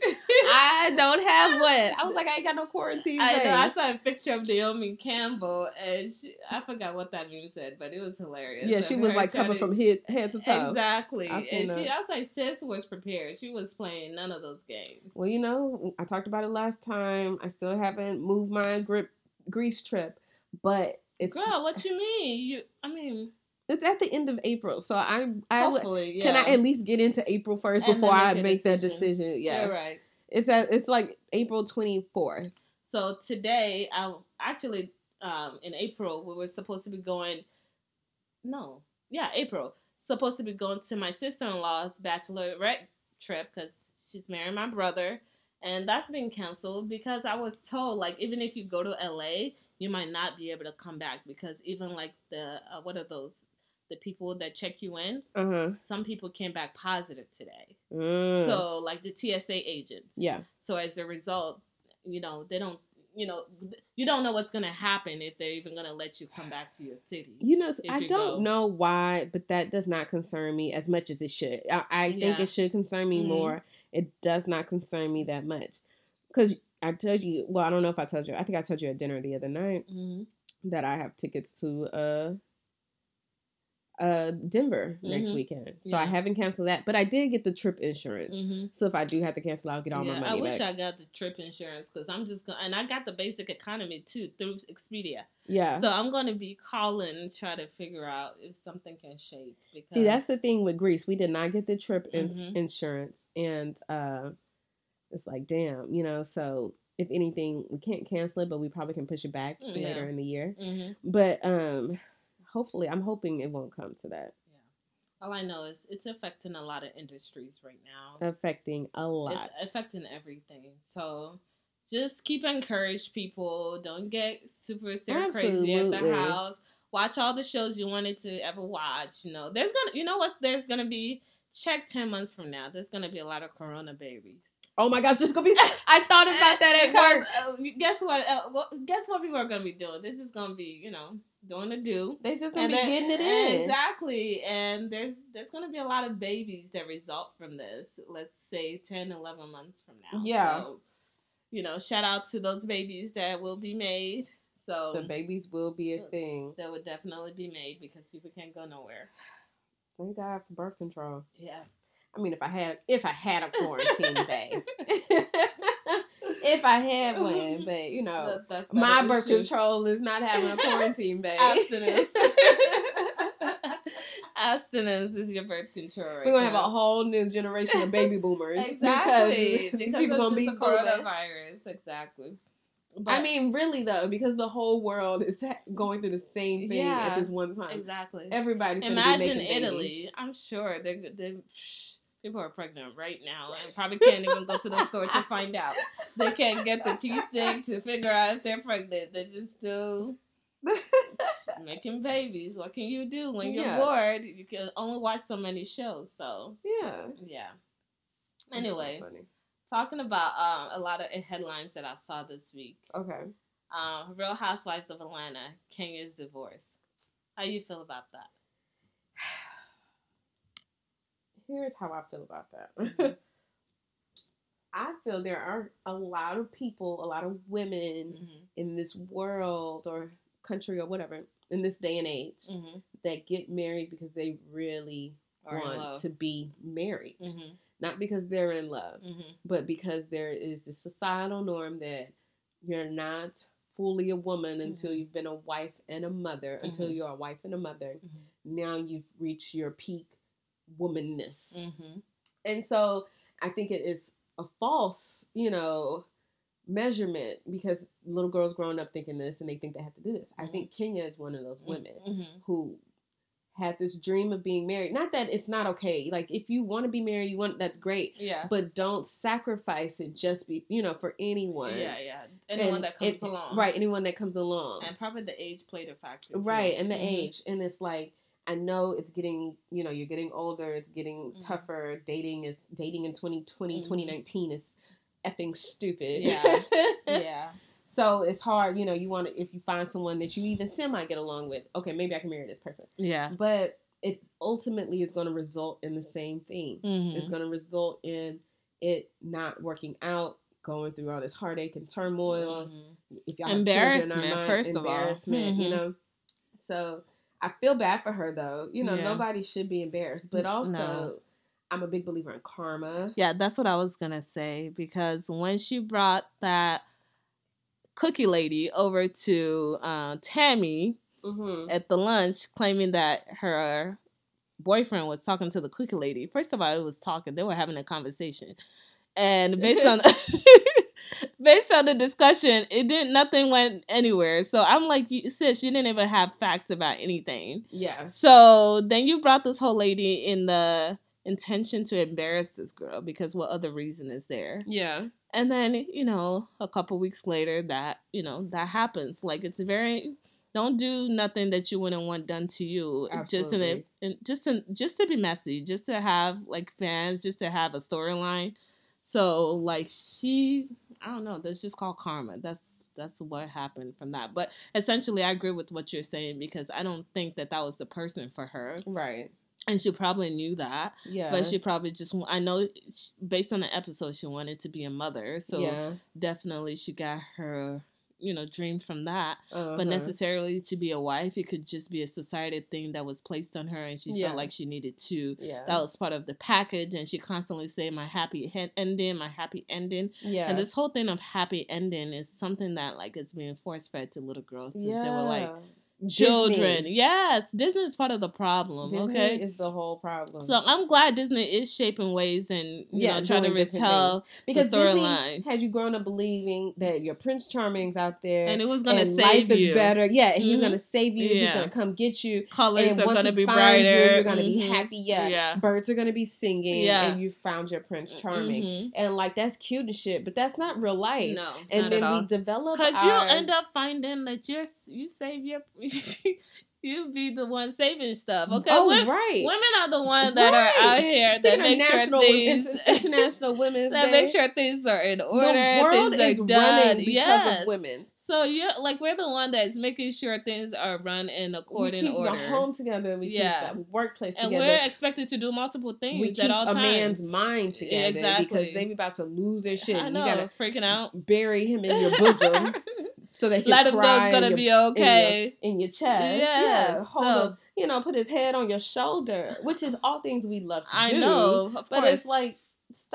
I don't have [laughs] one. I was like, I ain't got no quarantine I know. I saw a picture of Naomi Campbell, and she, I forgot what that meme said, but it was hilarious. Yeah, she was like covered to- from head, head to toe. Exactly, I and she. I was like, sis was prepared. She was playing none of those games. Well, you know, I talked about it last time. I still haven't moved my grip Greece trip, but it's Girl, what you mean? You, I mean, it's at the end of April, so I I hopefully, yeah. can I at least get into April first before I make make that decision. decision. Yeah, You're right. it's at it's like April twenty fourth. So today, I actually um, in April we were supposed to be going. No, yeah, April supposed to be going to my sister in law's bachelorette trip because she's marrying my brother, and that's been canceled because I was told like even if you go to LA, you might not be able to come back because even like the uh, what are those the people that check you in, Uh huh. some people came back positive today. Mm. So like the TSA agents, yeah, so as a result, you know, they don't, you know, you don't know what's going to happen if they're even going to let you come back to your city. you know, I you don't go. know why, but that does not concern me as much as it should. I, I think it should concern me Mhm. more. It does not concern me that much because I told you. Well, I don't know if I told you. I think I told you at dinner the other night. Mm-hmm. that I have tickets to uh uh Denver next Mhm. weekend. So I haven't canceled that, but I did get the trip insurance. Mm-hmm. So if I do have to cancel, I'll get all yeah, my money. I wish back. I got the trip insurance because I'm just going, and I got the basic economy too through Expedia. yeah. So I'm going to be calling and try to figure out if something can shake. Because See, that's the thing with Greece. We did not get the trip in- Mhm. insurance, and uh it's like, damn, you know. So if anything, we can't cancel it, but we probably can push it back Mm, later in the year. hmm But um hopefully, I'm hoping it won't come to that, Yeah. All I know is it's affecting a lot of industries right now. affecting a lot. It's affecting everything. So just keep encourage people. Don't get super stir crazy at the house. Watch all the shows you wanted to ever watch. You know, there's gonna you know what there's gonna be check ten months from now. There's gonna be a lot of corona babies. Oh my gosh, just gonna be. I thought about that at [laughs] Because, work. uh, guess what? Uh, well, guess what people are gonna be doing? They're just gonna be, you know, doing the do. They just gonna And be then- getting it in. Exactly. And there's there's going to be a lot of babies that result from this. Let's say 10, 11 months from now. Yeah. So, you know, shout out to those babies that will be made. So The babies will be a thing. that would definitely be made because people can't go nowhere. Thank God for birth control. Yeah. I mean, if I had if I had a quarantine bae, [laughs] [laughs] if I had one, [laughs] but you know, That- my birth issue. control is not having a quarantine bay. Abstinence. [laughs] [laughs] Abstinence is your birth control. Right We're gonna have a whole new generation of baby boomers exactly because, because people gonna be just the COVID. coronavirus. Exactly. I mean, really though, because the whole world is going through the same thing Yeah, at this one time. exactly. Everybody Imagine Italy. babies. I'm sure they're, they people are pregnant right now and probably can't even go to the store to find out. They can't get the pea stick to figure out if they're pregnant. They're just still [laughs] making babies. What can you do when you're Yeah. bored? You can only watch so many shows. So Yeah. yeah. That's so Anyway, talking about um, a lot of headlines that I saw this week. Okay. Um, Real Housewives of Atlanta, Kenya's divorce. How you feel about that? Here's how I feel about that. [laughs] I feel there are a lot of people, a lot of women Mm-hmm. in this world or country or whatever in this day and age Mm-hmm. that get married because they really in want to be married. Mm-hmm. Not because they're in love, Mm-hmm. but because there is this societal norm that you're not fully a woman until Mhm. you've been a wife and a mother, until you're a wife and a mother. Mm-hmm. Now you've reached your peak womanness. Mm-hmm. And so I think it is a false, you know, measurement because little girls growing up thinking this and they think they have to do this. I Mhm. think Kenya is one of those women Mm-hmm. who had this dream of being married. Not that it's not okay. Like if you want to be married, you want that's great, Yeah. but don't sacrifice it just be, you know, for anyone. Yeah, yeah. Anyone And that comes along. Right, anyone that comes along. And probably the age played a factor. Too. Right, and the Mhm. age. And it's like I know it's getting, you know, you're getting older, it's getting Mhm. tougher. Dating is dating in 2020, Mhm. 2019 is effing stupid. Yeah. [laughs] Yeah. so it's hard, you know, you want to if you find someone that you even semi get along with, okay, maybe I can marry this person. Yeah. But it's ultimately is going to result in the same thing. Mm-hmm. It's going to result in it not working out, going through all this heartache and turmoil. Mhm. If y'all have children or Embarrassment, first of all. embarrassment, you Mhm. know. So I feel bad for her though. You know, Yeah. nobody should be embarrassed, but also No. I'm a big believer in karma. Yeah, that's what I was gonna say because when she brought that cookie lady over to uh, Tammy Mm-hmm. at the lunch, claiming that her boyfriend was talking to the cookie lady. First of all, it was talking; they were having a conversation, and based on [laughs] [laughs] based on the discussion, it didn't. Nothing went anywhere. So I'm like, you, sis, you didn't even have facts about anything. Yeah. So then you brought this whole lady in the intention to embarrass this girl because what other reason is there? Yeah. And then, you know, a couple weeks later that, you know, that happens. Like it's very don't do nothing that you wouldn't want done to you just in, a, Absolutely. in just to just to be messy, just to have like fans, just to have a storyline. So like she I don't know, that's just called karma. That's that's what happened from that. But essentially I agree with what you're saying because I don't think that that was the person for her. Right. And she probably knew that. Yeah. But she probably just, I know based on the episode, she wanted to be a mother. So yeah. definitely she got her, you know, dream from that. Uh-huh. But necessarily to be a wife, it could just be a society thing that was placed on her and she Yeah. felt like she needed to. Yeah. That was part of the package. And she constantly said, my happy he- ending, my happy ending. yeah. And this whole thing of happy ending is something that, like, it's being force fed to little girls since they were, like, children. Disney. Yes, Disney is part of the problem, Disney okay? is the whole problem. So I'm glad Disney is shaping ways and you Yeah, know trying to retell because the storyline. had you grown up believing that your Prince Charming's out there and it was gonna and save life you. is better. Yeah, he's Mhm. gonna save you. He's gonna come get you. Colors are gonna be finds you, brighter. you're gonna be Mhm. happy. Yeah. Yeah. birds are gonna be singing. Yeah. and you found your Prince Charming. Mhm. And like that's cute and shit, but that's not real life. No, and not then we develop Because our, you'll end up finding that you're you save your you be the one saving stuff. Okay, oh, Wom- right. women are the ones that are out Right. here that make sure International, things Inter- [laughs] International Women's [laughs] that Day. make sure things are in order. the world things are is done. running because yes. of women. So you're like we're the one that's making sure things are run in accord we and keep order. home together. We Yeah. keep the workplace and together. we're expected to do multiple things we keep at all a times. man's mind together Exactly. because they be about to lose their shit. I and know, You gotta freaking out. bury him in your bosom [laughs] so that Let him know it's gonna in be your, okay. in your chest. Yes, Yeah, hold so- him, you know, put his head on your shoulder, which is all things we love to I do. I know, of but course. it's like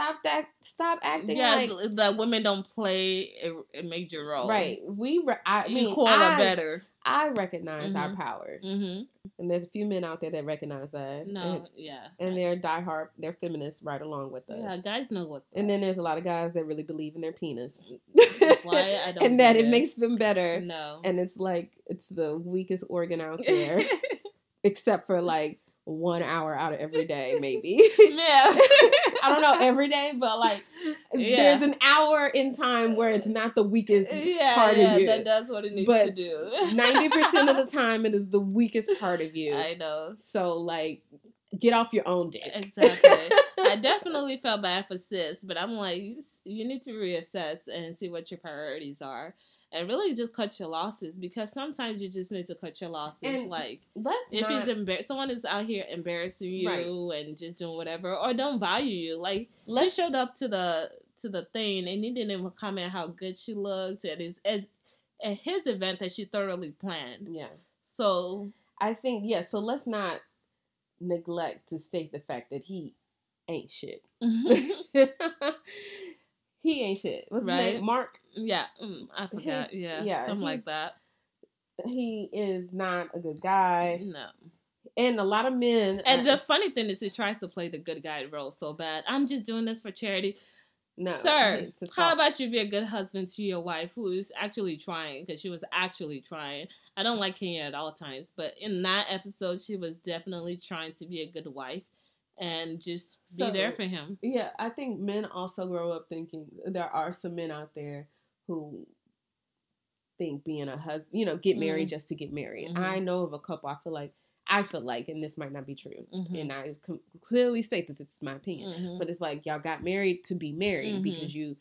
stop that, stop acting yes, like that women don't play a, a major role. right. We, re- I mean, or I, better. I recognize our Mhm. powers, hmm and there's a few men out there that recognize that. No, and, yeah, and they're diehard, they're feminists right along with us. yeah. Guys know what's And up. then there's a lot of guys that really believe in their penis. [laughs] Why? I don't and that it it. makes them better. no. And it's like it's the weakest organ out [laughs] there, except for like one hour out of every day, [laughs] maybe. yeah. [laughs] I don't know every day, but like Yeah. there's an hour in time where it's not the weakest yeah, part of yeah, you. that does what it needs But to do. Ninety percent of the [laughs] time, it is the weakest part of you. I know. So like, get off your own dick. Exactly. I definitely felt bad for sis, but I'm like, you, you need to reassess and see what your priorities are, and really just cut your losses because sometimes you just need to cut your losses. And like Let's if not. he's embar- someone is out here embarrassing you Right. and just doing whatever, or don't value you, like she let's showed up to the to the thing and he didn't even comment how good she looked at his at, at his event that she thoroughly planned. yeah. So I think yeah. So let's not neglect to state the fact that he ain't shit. [laughs] [laughs] [laughs] he ain't shit. What's his name? Marc. yeah, mm, I forgot. His- yeah, yeah, something like that. He is not a good guy, No. and a lot of men. And uh, the funny thing is, he tries to play the good guy role so bad. I'm just doing this for charity, no, sir. How about you be a good husband to your wife, who is actually trying because she was actually trying. I don't like Kenya at all times, but in that episode, she was definitely trying to be a good wife and just be So- there for him. Yeah, I think men also grow up thinking there are some men out there who think being a husband, you know, get married Mhm. just to get married. Mhm. I know of a couple. I feel like I feel like, and this might not be true, Mhm. and I clearly state that this is my opinion. Mhm. But it's like y'all got married to be married Mhm. because you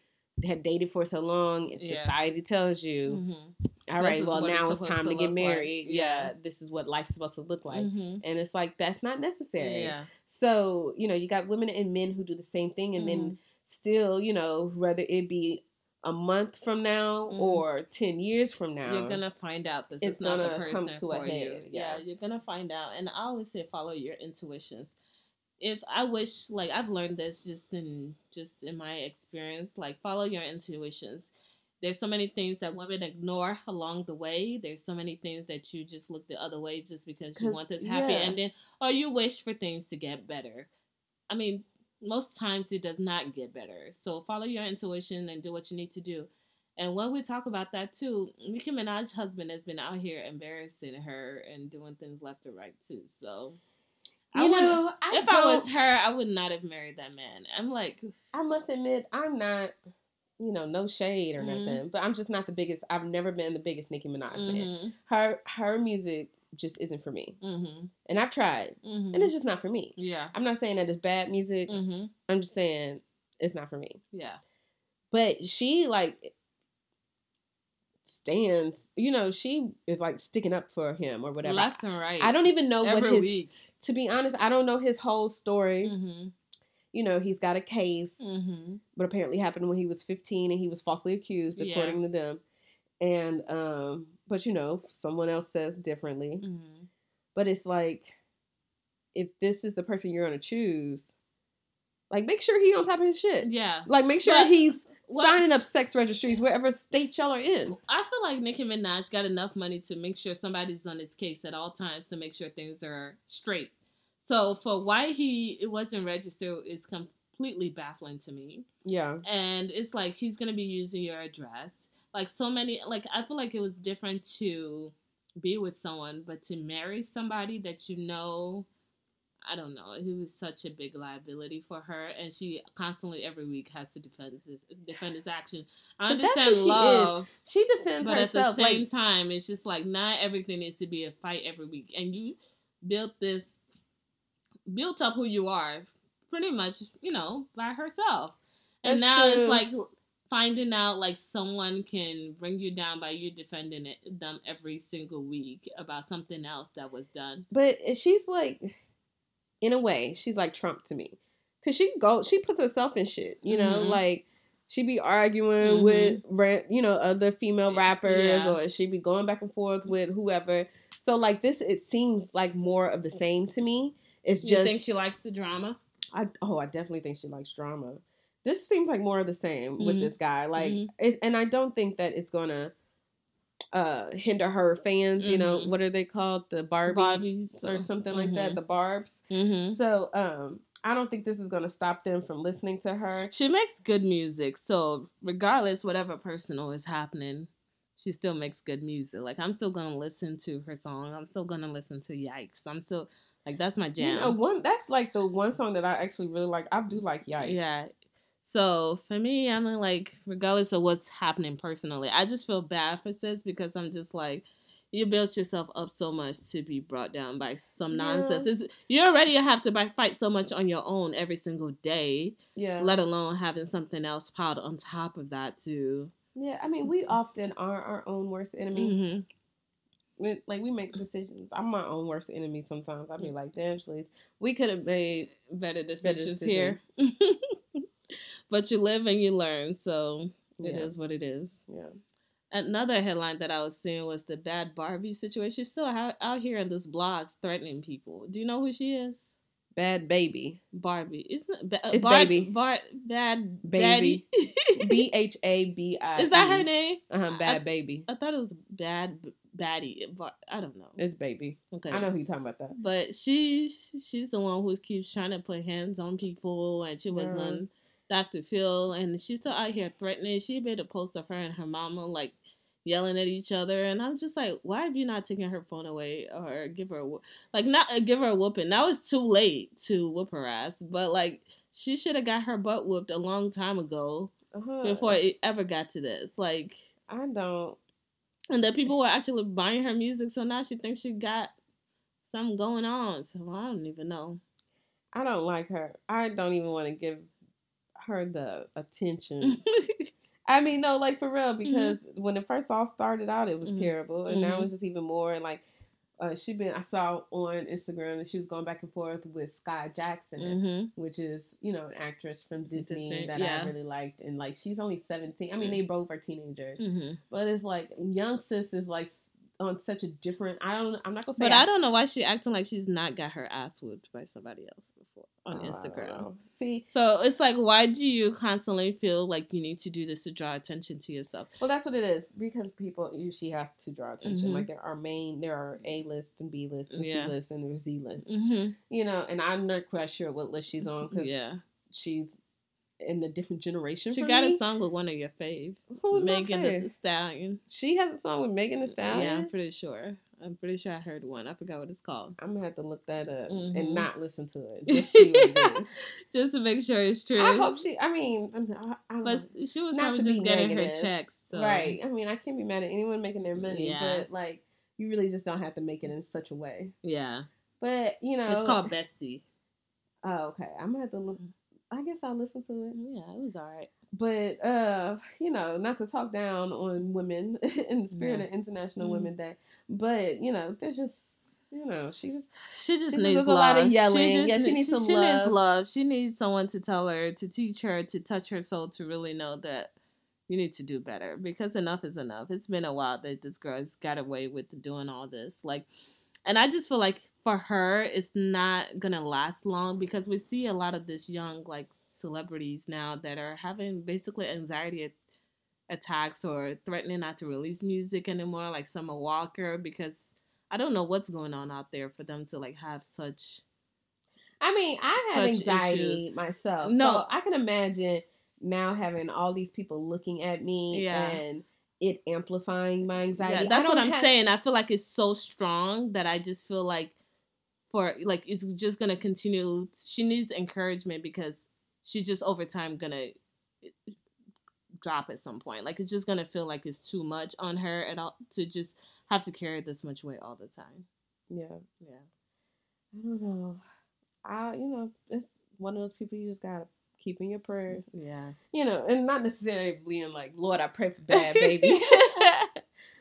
had dated for so long, and Yeah. society tells you, Mhm. all right, well it's now it's time to to get look like." married. Yeah. Yeah, this is what life's supposed to look like. Mhm. And it's like that's not necessary. Yeah. So, you know, you got women and men who do the same thing and then Mhm. still, you know, whether it be a month from now Mhm. or 10 years from now. You're gonna find out this it's is not the person come to a for you. head, Yeah. yeah. you're gonna find out. And I always say follow your intuitions. If I wish, like I've learned this just in just in my experience, like follow your intuitions. There's so many things that women ignore along the way. There's so many things that you just look the other way just because you want this happy yeah. ending, or you wish for things to get better. I mean, most times it does not get better. So follow your intuition and do what you need to do. And when we talk about that too, Nicki Minaj's husband has been out here embarrassing her and doing things left or right too. So, you know, I if I was her, I would not have married that man. I'm like, I must admit, I'm not, you know, no shade or Mhm. nothing, but I'm just not the biggest. I've never been the biggest Nicki Minaj fan. mm-hmm, Her her music just isn't for me, mm-hmm, and I've tried, mm-hmm. and it's just not for me. yeah, I'm not saying that it's bad music. mm-hmm, I'm just saying it's not for me. yeah, But she like stands, you know, she is like sticking up for him or whatever. left and right. I don't even know every what his. week. To be honest, I don't know his whole story. Mm-hmm, You know, he's got a case, mm-hmm, but apparently happened when he was 15 and he was falsely accused, Yeah. according to them. And um, but you know, someone else says differently. mm-hmm. But it's like, if this is the person you're gonna choose, like make sure he on top of his shit. yeah. Like make sure But he's what- signing up sex registries wherever state y'all are in. I feel like Nicki Minaj got enough money to make sure somebody's on his case at all times to make sure things are straight. So for why he it wasn't registered is completely baffling to me. Yeah. And it's like he's gonna be using your address. Like so many like I feel like it was different to be with someone, but to marry somebody that you know I don't know. He was such a big liability for her, and she constantly every week has to defend his defend his action. I But understand who she love. She defends but at the same like, time, it's just like not everything needs to be a fight every week. And you built this, built up who you are, pretty much, you know, by herself. And now it's like finding out like someone can bring you down by you defending it, them every single week about something else that was done. but she's like, in a way, she's like Trump to me, cause she go, she puts herself in shit. You know, Mhm. like she be arguing Mhm. with, you know, other female rappers, Yeah. or she be going back and forth with whoever. So like this, it seems like more of the same to me. It's you just think she likes the drama? I oh, I definitely think she likes drama. This seems like more of the same with Mhm. this guy. Like, Mhm. it, and I don't think that it's gonna uh hinder her fans. You know, Mhm. what are they called? The Barbies, or something like that. The Barbs. Mm-hmm. So, um, I don't think this is gonna stop them from listening to her. She makes good music, so regardless, whatever personal is happening, she still makes good music. Like I'm still gonna listen to her song. I'm still gonna listen to Yikes. I'm still like that's my You jam. know, one that's like the one song that I actually really like. I do like Yikes. Yeah. So for me, I'm like, regardless of what's happening personally, I just feel bad for sis because I'm just like, you built yourself up so much to be brought down by some Yeah. nonsense. It's, you already have to by fight so much on your own every single day, yeah, let alone having something else piled on top of that too. yeah. I mean, we often are our own worst enemy. hmm we, like we make decisions. I'm my own worst enemy sometimes. I'd be like, damn, Shalice, we could have made Better decisions decisions. here. [laughs] [laughs] but you live and you learn, so it Yeah. is what it is. yeah. Another headline that I was seeing was the bad Barbie situation. She's still out, out here in this blogs threatening people. Do you know who she is? Bad baby. Barbie. Isn't ba- It's Bar- Baby. Bar- bad Baby. [laughs] B H A B I. Is that her name? Uh huh. I- Bad baby. I thought it was bad baddie. Bar- I don't know. It's baby. Okay. I know who you're talking about that. But she she's the one who keeps trying to put hands on people, and she was Yeah. Dr. Phil, and she's still out here threatening. She made a post of her and her mama like yelling at each other, and I'm just like, why have you not taken her phone away or give her a whoop- like not uh, give her a whooping? Now it's too late to whoop her ass, but like she should have got her butt whooped a long time ago Uh-huh. before it ever got to this. Like, I don't. and the people were actually buying her music, so now she thinks she got something going on. So I don't even know. I don't like her. I don't even want to give her the attention. [laughs] I mean, no, like for real, because when it first all started out, it was Mhm. terrible, and now Mhm. it's just even more. And like, uh, she been I saw on Instagram that she was going back and forth with Skai Jackson, mm-hmm. which is you know an actress from Disney, Disney, that yeah. I really liked, and like she's only seventeen. I mean, Mm. they both are teenagers, Mm-hmm. but it's like young sis is like on such a different. I don't. I'm not gonna say. But I don't know why she acting like she's not got her ass whooped by somebody else before on Oh, Instagram. See, So it's like, why do you constantly feel like you need to do this to draw attention to yourself? Well, that's what it is because people She has to draw attention. Mhm. Like there are main, there are A list and B list and Yeah. C list and there's Z list. Mm-hmm. You know, and I'm not quite sure what list she's on because Yeah, she's in a different generation. she got me. a song with one of your fave, Who's my fave? the Stallion. She has a song with Megan Thee Stallion. Yeah, I'm pretty sure. I'm pretty sure I heard one. I forgot what it's called. I'm gonna have to look that up Mhm. and not listen to it. [laughs] Just see what it is. [laughs] Just to make sure it's true. I hope she. I mean, I, I but she was Not probably just getting her checks. So. right. I mean, I can't be mad at anyone making their money, Yeah. but like, you really just don't have to make it in such a way. Yeah. But you know, It's called Bestie. Oh, okay. I'm gonna have to look. I guess I'll listen to it. Yeah, it was alright. But uh, you know, not to talk down on women [laughs] in the spirit Yeah. of International Mhm. Women Day, but you know, there's just you know, she just She just She needs love. lot of yelling. She just Yeah, she ne- needs some she needs love. love. She needs someone to tell her, to teach her, to touch her soul, to really know that you need to do better. Because enough is enough. It's been a while that this girl's got away with doing all this. Like, and I just feel like for her, it's not gonna last long because we see a lot of this young like celebrities now that are having basically anxiety at- attacks or threatening not to release music anymore, like Summer Walker, because I don't know what's going on out there for them to like have such. I mean, I have anxiety issues. myself. No. So I can imagine now having all these people looking at me Yeah. and it amplifying my anxiety. Yeah, that's what I'm have- saying. I feel like it's so strong that I just feel like for like it's just gonna continue. She needs encouragement because she just over time gonna eh, drop at some point. Like it's just gonna feel like it's too much on her at all to just have to carry this much weight all the time. Yeah. Yeah. I don't know. I you know, it's one of those people you just gotta keep in your prayers. Yeah. You know, and not necessarily being like, Lord, I pray for [laughs] bad baby. [laughs]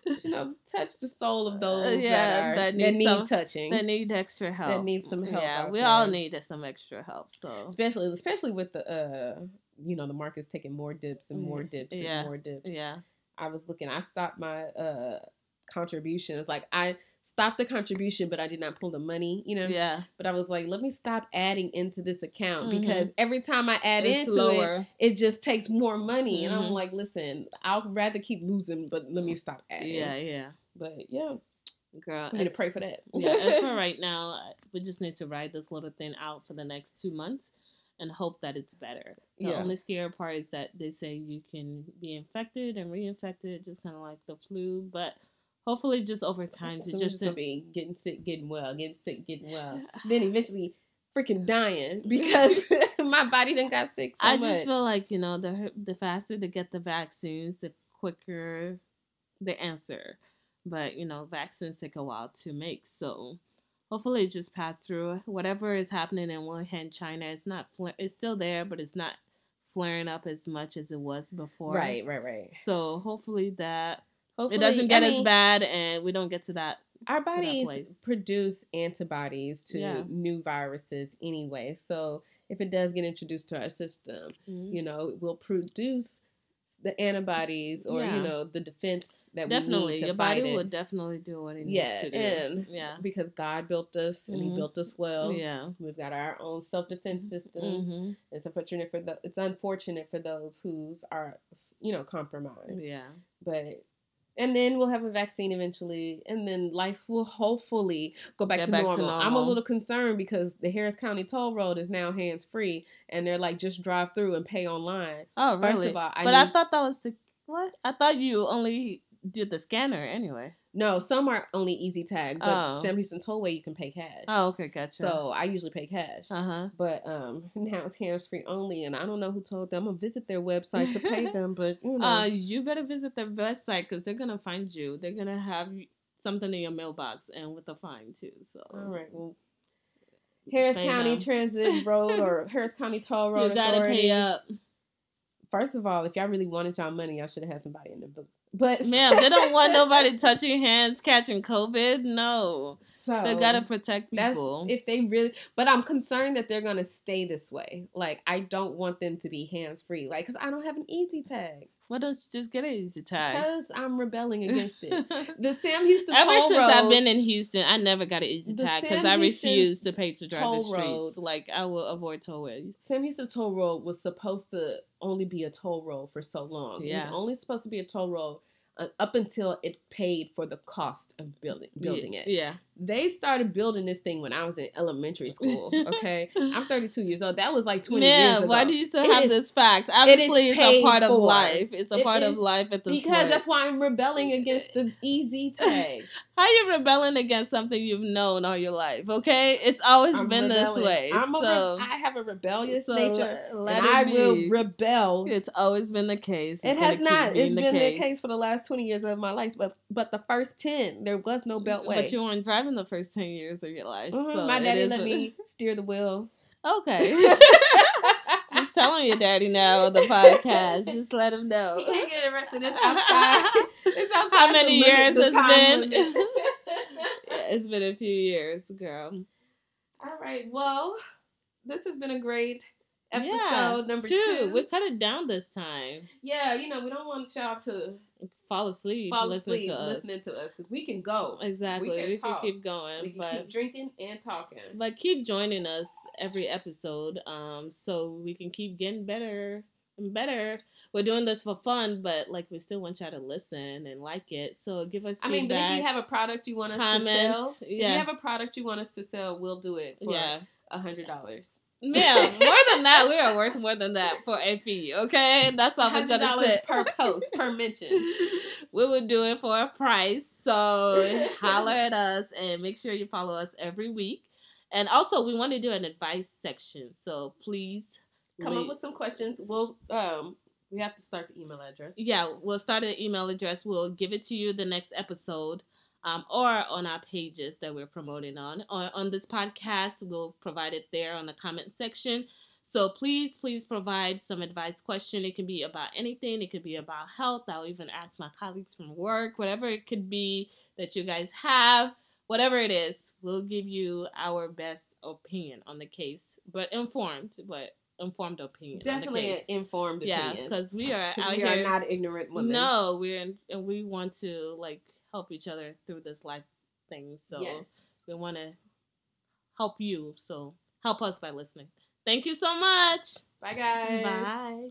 [laughs] You know, touch the soul of those Uh, yeah, that, are, that that, need need some- touching. that need extra help. That need some help Yeah, we all need some extra help. So especially especially with the uh you know, the market's taking more dips and more Mm, dips yeah, and more dips. yeah, I was looking, I stopped my uh contributions. Like I stopped the contribution, but I did not pull the money, you know. yeah. But I was like, let me stop adding into this account Mhm. because every time I add It's into it, lower. it just takes more money. And I'm Mhm. like, listen, I'll rather keep losing, but let me stop adding. Yeah, yeah. But yeah, Girl, I need to pray for that. [laughs] yeah, as for [laughs] right now, we just need to ride this little thing out for the next two months and hope that it's better. The Yeah. only scary part is that they say you can be infected and reinfected, just kind of like the flu. But hopefully, just over time, so to we're just gonna be getting sick, getting well, getting sick, getting well. [sighs] Then eventually freaking dying [laughs] because [laughs] my body done got sick so I much. just feel like you know the the faster they get the vaccines, the quicker the answer. But you know, vaccines take a while to make, so hopefully it just passed through. Whatever is happening in Wuhan, China, it's not it's still there, but it's not flaring up as much as it was before. right, right, right. So hopefully that Hopefully, it doesn't I get as mean, bad, and we don't get to that. Our that bodies place. produce antibodies to Yeah. new viruses anyway. So if it does get introduced to our system, Mhm. you know, it will produce the antibodies or Yeah. you know the defense that Definitely, we need to your fight body it. will definitely do what it needs yeah, to do. and yeah, because God built us and Mhm. He built us well. yeah. We've got our own self defense system. hmm It's unfortunate for the it's unfortunate for those who's are you know compromised. Yeah. But and then we'll have a vaccine eventually, and then life will hopefully go back, to, back to normal. I'm a little concerned because the Harris County toll road is now hands free, and they're like just drive through and pay online. Oh, really? First of all, I but I thought that was the what? I thought you only did the scanner anyway. No, some are only EZ TAG, but Oh. Sam Houston Tollway you can pay cash. Oh, okay, gotcha. So I usually pay cash. uh huh. But um, [laughs] now it's hands free only, and I don't know who told them. I'm gonna visit their website to pay them, but you [laughs] know, Uh, you better visit their website because they're gonna find you. They're gonna have something in your mailbox and with a fine too. So all right. Well, Harris Pay County. Transit Road or [laughs] Harris County Toll Road you gotta Authority. pay up, First of all, if y'all really wanted y'all money, y'all should have had somebody in the book. But ma'am. They don't want nobody [laughs] touching hands, catching COVID. No, So they gotta protect people. if they really. But I'm concerned that they're gonna stay this way. Like I don't want them to be hands free. Like because I don't have an EZ TAG. Why don't you just get an EZ TAG? Because I'm rebelling against it. [laughs] The Sam Houston Toll. Ever since road, I've been in Houston, I never got an EZ TAG because I refuse to pay to drive the streets. road- Like I will avoid tollways. Sam Houston Toll Road was supposed to only be a toll road for so long. It Yeah. was only supposed to be a toll road uh, up until it paid for the cost of building building it. Yeah. They started building this thing when I was in elementary [laughs] school. Okay, I'm 32 years old. That was like 20 years Yeah, ago. why do you still It have is- this fact? Obviously, it's a part of life. It's a It part of life at this because point. that's why I'm rebelling against the EZ TAG. [laughs] How are you rebelling against something you've known all your life? Okay, it's always I'm been rebelling. this way. I'm a re- I have a rebellious so nature, let and it I be. will rebel. it's always been the case. It has not. It's the been case. the case for the last 20 years of my life, but but the first 10, there was no beltway. But you weren't driving the first ten years of your life. Mhm, So my daddy let what- me steer the wheel. Okay. [laughs] Just telling your daddy now on the podcast. Just let him know. He can't get arrested. It's [laughs] outside. It's outside. How many years it's been? [laughs] Yeah, it's been a few years, girl. All right. Well, this has been a great episode yeah, number two. two. We cut it down this time. yeah, you know we don't want y'all to Fall asleep. fall listening asleep to us. listening to us because we can go. Exactly. We We can can, keep going, We can but keep drinking and talking. but keep joining us every episode, um, so we can keep getting better and better. We're doing this for fun, but like we still want y'all to listen and like it. So give us I mean, but if you have a product you want us to comments, sell, if you have a product you want us to sell, we'll do it for yeah. a hundred dollars. Yeah, more than that, we are worth more than that for a fee. Okay, that's all we're gonna say per post per mention. [laughs] we would do it for a price. So holler at us and make sure you follow us every week. And also, we want to do an advice section. So please Come leave- up with some questions. We'll um we have to start the email address. yeah, we'll start an email address. We'll give it to you the next episode, um, or on our pages that we're promoting on. on. On this podcast, we'll provide it there on the comment section. So please, please provide some advice question. It can be about anything. It could be about health. I'll even ask my colleagues from work, whatever it could be that you guys have. Whatever it is, we'll give you our best opinion on the case, but informed, but informed opinion. on the Definitely an informed Yeah, opinion. because we are [laughs] out we here. are not ignorant women. No, we're in, and we want to like help each other through this life thing. So Yes. we want to help you. So help us by listening. Thank you so much. Bye guys. Bye.